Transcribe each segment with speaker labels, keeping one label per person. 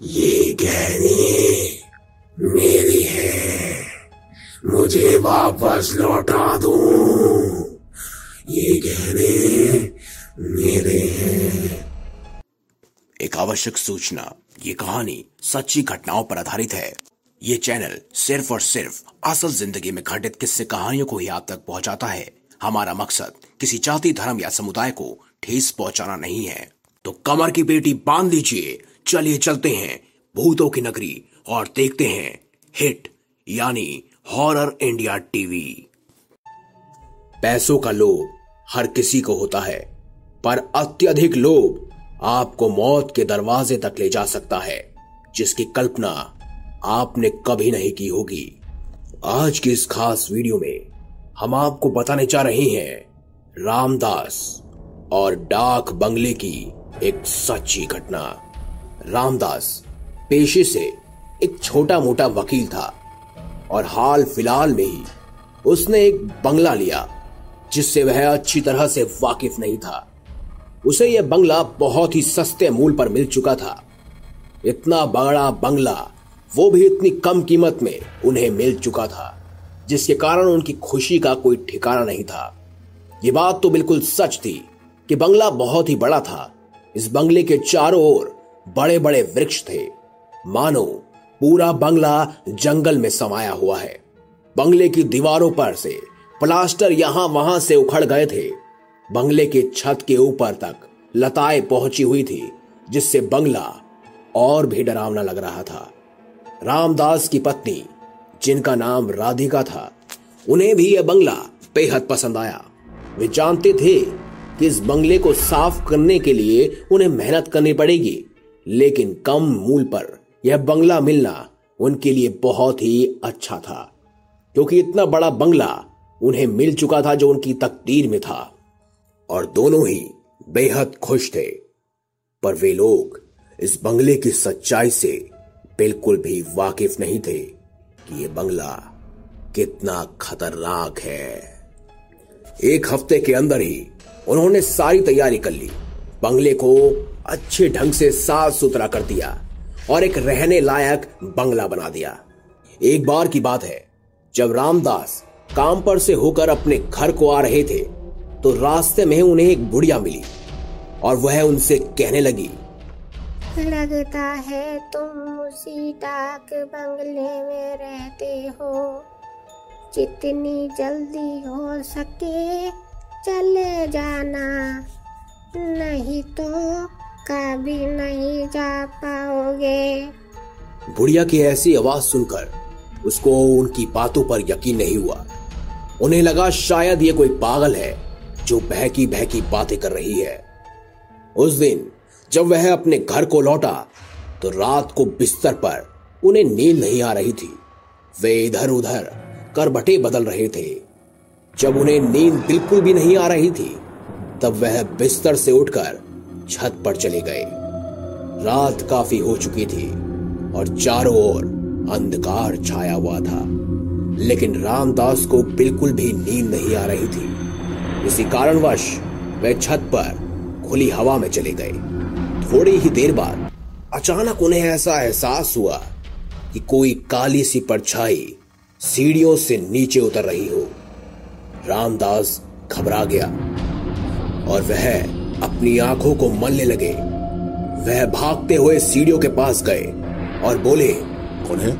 Speaker 1: ये गहने मेरी है। मुझे वापस लौटा दो। ये गहने मेरे हैं।
Speaker 2: एक आवश्यक सूचना, ये कहानी सच्ची घटनाओं पर आधारित है। ये चैनल सिर्फ़ और सिर्फ़ असल ज़िंदगी में घटित किस्से कहानियों को ही आप तक पहुंचाता है। हमारा मकसद किसी जाति, धर्म या समुदाय को ठेस पहुंचाना नहीं है। तो कमर की बेटी बाँध लीजिए। चलिए चलते हैं, भूतों की नगरी, और देखते हैं हिट, यानी हॉरर इंडिया टीवी। पैसों का लोभ हर किसी को होता है, पर अत्यधिक लोभ आपको मौत के दरवाजे तक ले जा सकता है, जिसकी कल्पना आपने कभी नहीं की होगी। आज की इस खास वीडियो में हम आपको बताने जा रहे हैं रामदास और डाक बंगले की एक सच्ची घटना। रामदास पेशे से एक छोटा मोटा वकील था और हाल फ़िलहाल में ही उसने एक बंगला लिया, जिससे वह अच्छी तरह से वाकिफ नहीं था। उसे यह बंगला बहुत ही सस्ते मूल पर मिल चुका था। इतना बड़ा बंगला, वो भी इतनी कम कीमत में उन्हें मिल चुका था, जिसके कारण उनकी खुशी का कोई ठिकाना नहीं था। ये बात तो बिल्कुल सच थी कि बंगला बहुत ही बड़ा था। इस बंगले के चारों ओर बड़े बड़े वृक्ष थे। मानो, पूरा बंगला जंगल में समाया हुआ है। बंगले की दीवारों पर से प्लास्टर यहाँ वहाँ से उखड़ गए थे। बंगले के छत के ऊपर तक लताएँ पहुँची हुई थी, जिससे बंगला और भी डरावना लग रहा था। रामदास की पत्नी, जिनका नाम राधिका था, उन्हें भी यह बंगला बेहद पसंद आया। वे जानते थे कि इस बंगले को साफ़ करने के लिए उन्हें मेहनत करनी पड़ेगी। लेकिन कम मूल पर यह बंगला मिलना उनके लिए बहुत ही अच्छा था, क्योंकि इतना बड़ा बंगला उन्हें मिल चुका था जो उनकी तकदीर में था। और दोनों ही बेहद खुश थे। पर वे लोग इस बंगले की सच्चाई से बिल्कुल भी वाकिफ नहीं थे कि यह बंगला कितना खतरनाक है। एक हफ़्ते के अंदर ही उन्होंने सारी तैयारी कर ली। बंगले को अच्छे ढंग से साफ़ सुथरा कर दिया और एक रहने लायक बंगला बना दिया। एक बार की बात है, जब रामदास काम पर से होकर अपने घर को आ रहे थे तो रास्ते में उन्हें एक बुढ़िया मिली और वह उनसे कहने लगी,
Speaker 3: लगता है तुम उसी डाक बंगले में रहते हो। जितनी जल्दी हो सके चले जाना, नहीं तो कभी नहीं जा पाओगे।
Speaker 2: बुढ़िया की ऐसी आवाज़ सुनकर उसको उनकी बातों पर यकीन नहीं हुआ। उन्हें लगा शायद ये कोई पागल है जो बहकी बहकी बातें कर रही है। उस दिन जब वह अपने घर को लौटा तो रात को बिस्तर पर उन्हें नींद नहीं आ रही थी। वे इधर उधर करबटे बदल रहे थे। जब उन्हें नींद बिल्कुल भी नहीं आ रही थी, तब वह बिस्तर से उठकर छत पर चले गए। रात काफ़ी हो चुकी थी और चारों ओर अंधकार छाया हुआ था। लेकिन रामदास को बिल्कुल भी नींद नहीं आ रही थी। इसी कारणवश वे छत पर खुली हवा में चले गए। थोड़ी ही देर बाद अचानक उन्हें ऐसा एहसास हुआ कि कोई काली सी परछाई सीढ़ियों से नीचे उतर रही हो। रामदास घबरा गया और वह अपनी आँखों को मलने लगे। वह भागते हुए सीढ़ियों के पास गए और बोले
Speaker 1: कौन है?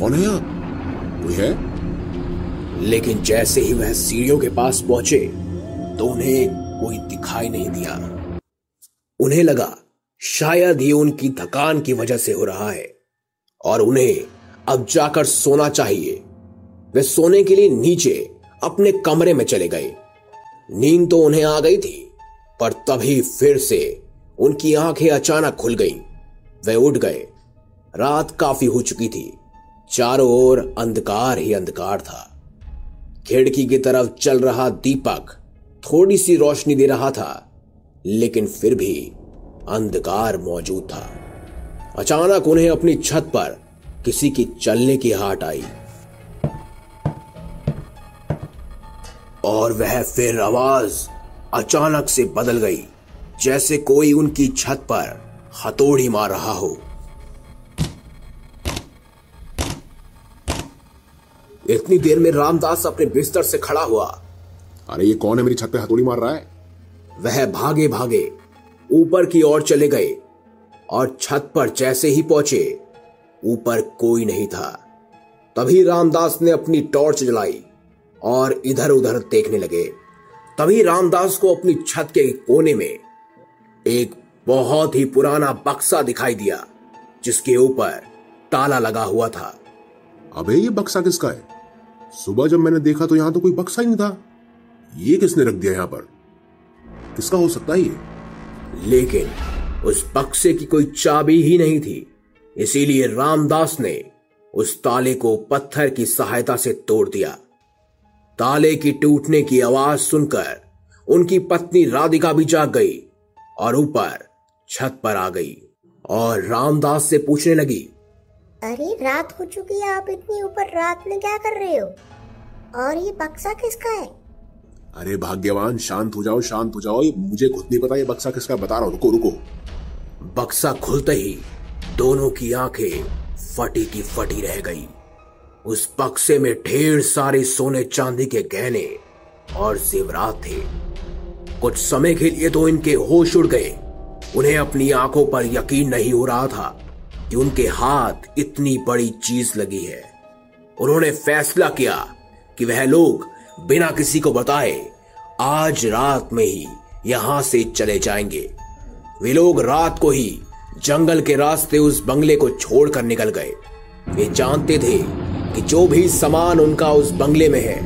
Speaker 1: कौन है आप? कोई है?
Speaker 2: लेकिन जैसे ही वह सीढ़ियों के पास पहुँचे तो उन्हें कोई दिखाई नहीं दिया। उन्हें लगा शायद ये उनकी थकान की वजह से हो रहा है और उन्हें अब जाकर सोना चाहिए। वे सोने के लिए नीचे अपने कमरे में चले गए। नींद तो उन्हें आ गई थी। पर तभी फिर से उनकी आँखें अचानक खुल गईं। वे उठ गए। रात काफ़ी हो चुकी थी। चारों ओर अंधकार ही अंधकार था। खिड़की की तरफ़ चल रहा दीपक थोड़ी सी रोशनी दे रहा था, लेकिन फिर भी अंधकार मौजूद था। अचानक उन्हें अपनी छत पर किसी की चलने की हाट आई। और वह फिर आवाज़ अचानक से बदल गई जैसे कोई उनकी छत पर हथौड़ी मार रहा हो। इतनी देर में रामदास अपने बिस्तर से खड़ा हुआ।
Speaker 1: अरे ये कौन है मेरी छत पे हथौड़ी मार रहा है?
Speaker 2: वह भागे भागे ऊपर की ओर चले गए और छत पर जैसे ही पहुँचे ऊपर कोई नहीं था। तभी रामदास ने अपनी टॉर्च जलाई और इधर उधर देखने लगे। तभी रामदास को अपनी छत के कोने में एक बहुत ही पुराना बक्सा दिखाई दिया जिसके ऊपर ताला लगा हुआ था।
Speaker 1: अबे ये बक्सा किसका है? सुबह जब मैंने देखा तो यहाँ तो कोई बक्सा ही नहीं था। ये किसने रख दिया यहाँ पर? किसका हो सकता है ये?
Speaker 2: लेकिन उस बक्से की कोई चाबी ही नहीं थी। इसीलिए रामदास ने उस ताले को पत्थर की सहायता से तोड़ दिया। ताले की टूटने की आवाज़ सुनकर उनकी पत्नी राधिका भी जाग गई और ऊपर छत पर आ गई और रामदास से पूछने लगी
Speaker 3: अरे रात हो चुकी है आप इतनी ऊपर रात में क्या कर रहे हो? और ये बक्सा किसका है?
Speaker 1: अरे भाग्यवान शांत हो जाओ शांत हो जाओ ये मुझे खुद नहीं पता ये बक्सा किसका है, बता रहा हूँ रुको रुको।
Speaker 2: बक्सा खुलते ही दोनों की आँखें फटी की फटी रह गई। उस बक्से में ढेर सारे सोने चांदी के गहने और जेवरात थे। कुछ समय के लिए तो इनके होश उड़ गए। उन्हें अपनी आँखों पर यकीन नहीं हो रहा था कि उनके हाथ इतनी बड़ी चीज़ लगी है। उन्होंने फैसला किया कि वह लोग बिना किसी को बताए आज रात में ही यहाँ से चले जाएँगे। वे लोग रात को ही जंगल के रास्ते उस बंगले को छोड़कर निकल गए। वे जानते थे कि जो भी सामान उनका उस बंगले में है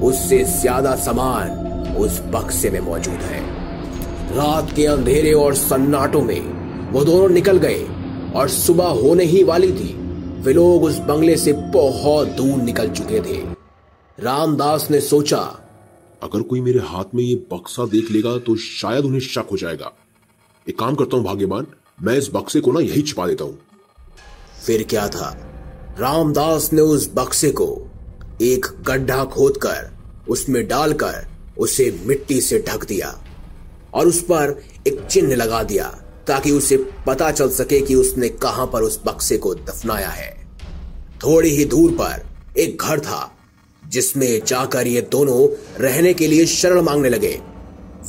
Speaker 2: उससे ज़्यादा सामान उस बक्से में मौजूद है। रात के अंधेरे और सन्नाटों में वो दोनों निकल गए और सुबह होने ही वाली थी। वे लोग उस बंगले से बहुत दूर निकल चुके थे। रामदास ने सोचा
Speaker 1: अगर कोई मेरे हाथ में ये बक्सा देख लेगा तो शायद उन्हें शक हो जाएगा। एक काम करता हूँ भाग्यवान मैं इस बक्से को ना यही छिपा देता हूँ।
Speaker 2: फिर क्या था? रामदास ने उस बक्से को एक गड्ढा खोदकर उसमें डालकर उसे मिट्टी से ढक दिया और उस पर एक चिन्ह लगा दिया ताकि उसे पता चल सके कि उसने कहाँ पर उस बक्से को दफनाया है। थोड़ी ही दूर पर एक घर था, जिसमें जाकर ये दोनों रहने के लिए शरण मांगने लगे।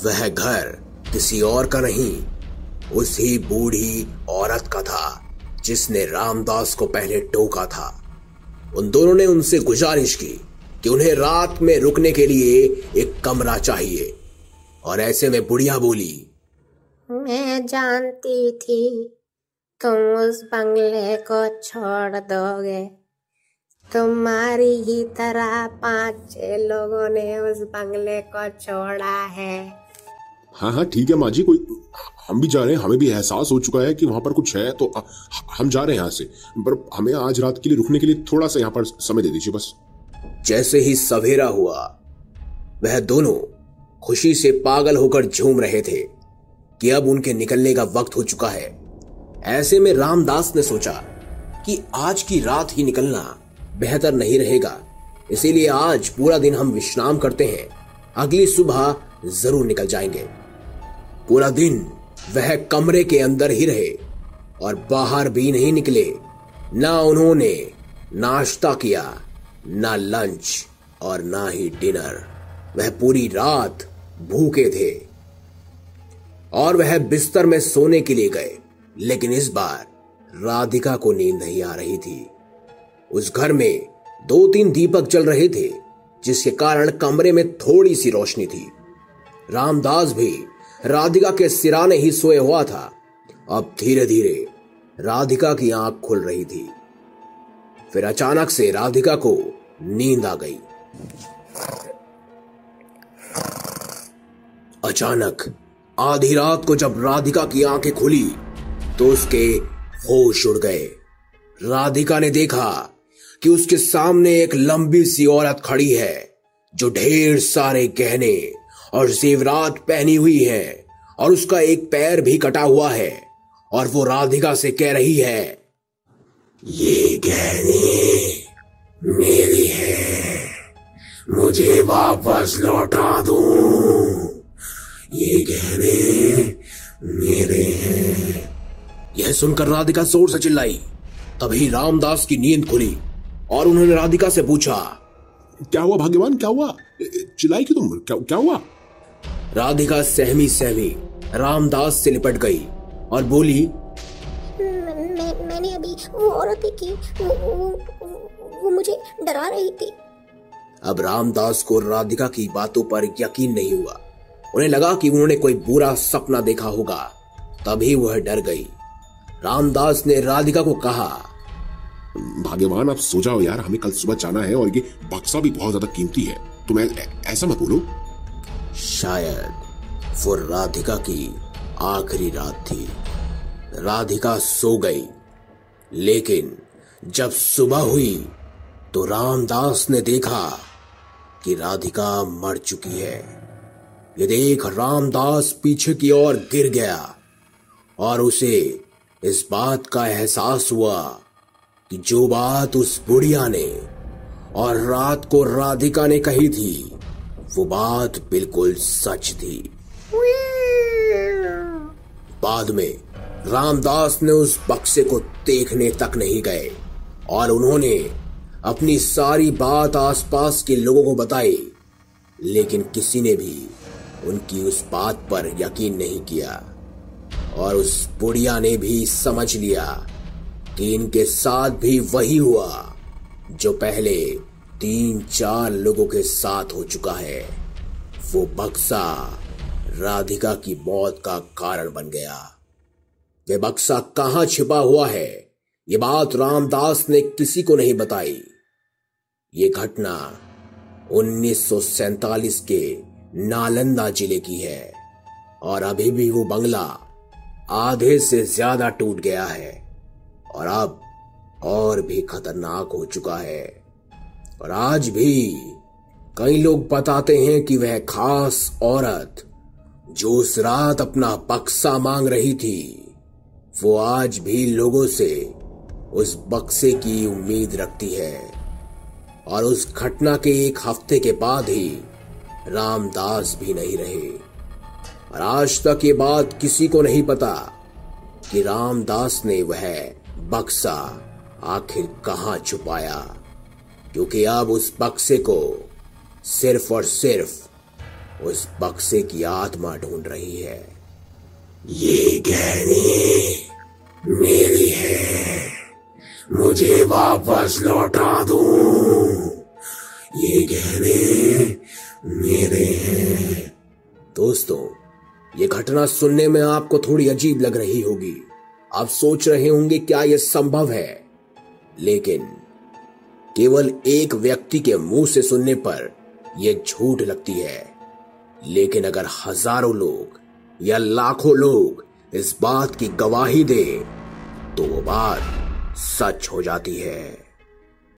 Speaker 2: वह घर किसी और का नहीं, उसी बूढ़ी औरत का था। जिसने रामदास को पहले टोका था। उन दोनों ने उनसे गुजारिश की कि उन्हें रात में रुकने के लिए एक कमरा चाहिए। और ऐसे में बुढ़िया बोली,
Speaker 3: मैं जानती थी तुम उस बंगले को छोड़ दोगे। तुम्हारी ही तरह पाँच छह लोगों ने उस बंगले को छोड़ा है।
Speaker 1: हाँ हाँ ठीक है माँ जी, कोई हम भी जा रहे हैं, हमें भी एहसास हो चुका है कि वहाँ पर कुछ है तो हम जा रहे हैं यहाँ से। पर हमें आज रात के लिए रुकने के लिए थोड़ा सा यहाँ पर समय दे दीजिए, बस।
Speaker 2: जैसे ही सवेरा हुआ, वह दोनों खुशी से पागल होकर झूम रहे थे कि अब उनके निकलने का वक्त हो चुका है। ऐसे में रामदास ने सोचा कि आज की रात ही निकलना बेहतर नहीं रहेगा, इसीलिए आज पूरा दिन हम विश्राम करते हैं। अगली सुबह ज़रूर निकल जाएँगे। पूरा दिन वह कमरे के अंदर ही रहे और बाहर भी नहीं निकले। ना उन्होंने नाश्ता किया, ना लंच और ना ही डिनर। वह पूरी रात भूखे थे और वह बिस्तर में सोने के लिए गए। लेकिन इस बार राधिका को नींद नहीं आ रही थी। उस घर में दो तीन दीपक जल रहे थे, जिसके कारण कमरे में थोड़ी सी रोशनी थी। रामदास भी राधिका के सिराने ही सोए हुआ था। अब धीरे धीरे राधिका की आँख खुल रही थी। फिर अचानक से राधिका को नींद आ गई। अचानक, आधी रात को जब राधिका की आँखें खुली तो उसके होश उड़ गए। राधिका ने देखा कि उसके सामने एक लंबी सी औरत खड़ी है, जो ढेर सारे गहने और जेवरात पहनी हुई है, और उसका एक पैर भी कटा हुआ है, और वो राधिका से कह रही है, ये गहने मेरी है, मुझे वापस लौटा दो। ये गहने मेरे हैं। यह सुनकर राधिका ज़ोर से चिल्लाई। तभी रामदास की नींद खुली, और उन्होंने राधिका से पूछा,
Speaker 1: क्या हुआ भाग्यवान? क्या हुआ? चिल्लाई क्यों तुम? क्या क्या हुआ?
Speaker 2: राधिका सहमी सहमी रामदास से लिपट गई और बोली
Speaker 3: मैं, मैंने अभी वो औरत देखी वो, वो, वो मुझे डरा रही थी।
Speaker 2: अब रामदास को राधिका की बातों पर यकीन नहीं हुआ। उन्हें लगा कि उन्होंने कोई बुरा सपना देखा होगा। तभी वह डर गई। रामदास ने राधिका को कहा
Speaker 1: भाग्यवान आप सो जाओ यार हमें कल सुबह जाना है और ये बक्सा भी बहुत ज़्यादा कीमती है। तुम ऐसा मत बोलो।
Speaker 2: शायद वो राधिका की आखिरी रात थी। राधिका सो गई, लेकिन जब सुबह हुई तो रामदास ने देखा कि राधिका मर चुकी है। ये देख रामदास पीछे की ओर गिर गया और उसे इस बात का एहसास हुआ कि जो बात उस बुढ़िया ने और रात को राधिका ने कही थी वो बात बिल्कुल सच थी। बाद में रामदास ने उस बक्से को देखने तक नहीं गए और उन्होंने अपनी सारी बात आसपास के लोगों को बताई, लेकिन किसी ने भी उनकी उस बात पर यकीन नहीं किया और उस बुढ़िया ने भी समझ लिया कि इनके साथ भी वही हुआ जो पहले तीन चार लोगों के साथ हो चुका है। वो बक्सा राधिका की मौत का कारण बन गया। वे बक्सा कहाँ छिपा हुआ है? ये बात रामदास ने किसी को नहीं बताई। ये घटना 1947 के नालंदा ज़िले की है और अभी भी वो बंगला आधे से ज़्यादा टूट गया है और अब और भी खतरनाक हो चुका है। और आज भी कई लोग बताते हैं कि वह खास औरत जो उस रात अपना बक्सा मांग रही थी, वो आज भी लोगों से उस बक्से की उम्मीद रखती है। और उस घटना के एक हफ़्ते के बाद ही रामदास भी नहीं रहे। और आज तक ये बात किसी को नहीं पता कि रामदास ने वह बक्सा आखिर कहाँ छुपाया। क्योंकि अब उस बक्से को सिर्फ़ और सिर्फ़ उस बक्से की आत्मा ढूंढ रही है।
Speaker 4: ये गहने मेरी है। मुझे वापस लौटा दो। ये गहने मेरे हैं।
Speaker 2: दोस्तों, ये घटना सुनने में आपको थोड़ी अजीब लग रही होगी। आप सोच रहे होंगे, क्या यह संभव है? लेकिन केवल एक व्यक्ति के मुँह से सुनने पर यह झूठ लगती है। लेकिन अगर हज़ारों लोग या लाखों लोग इस बात की गवाही दे तो वो बात सच हो जाती है।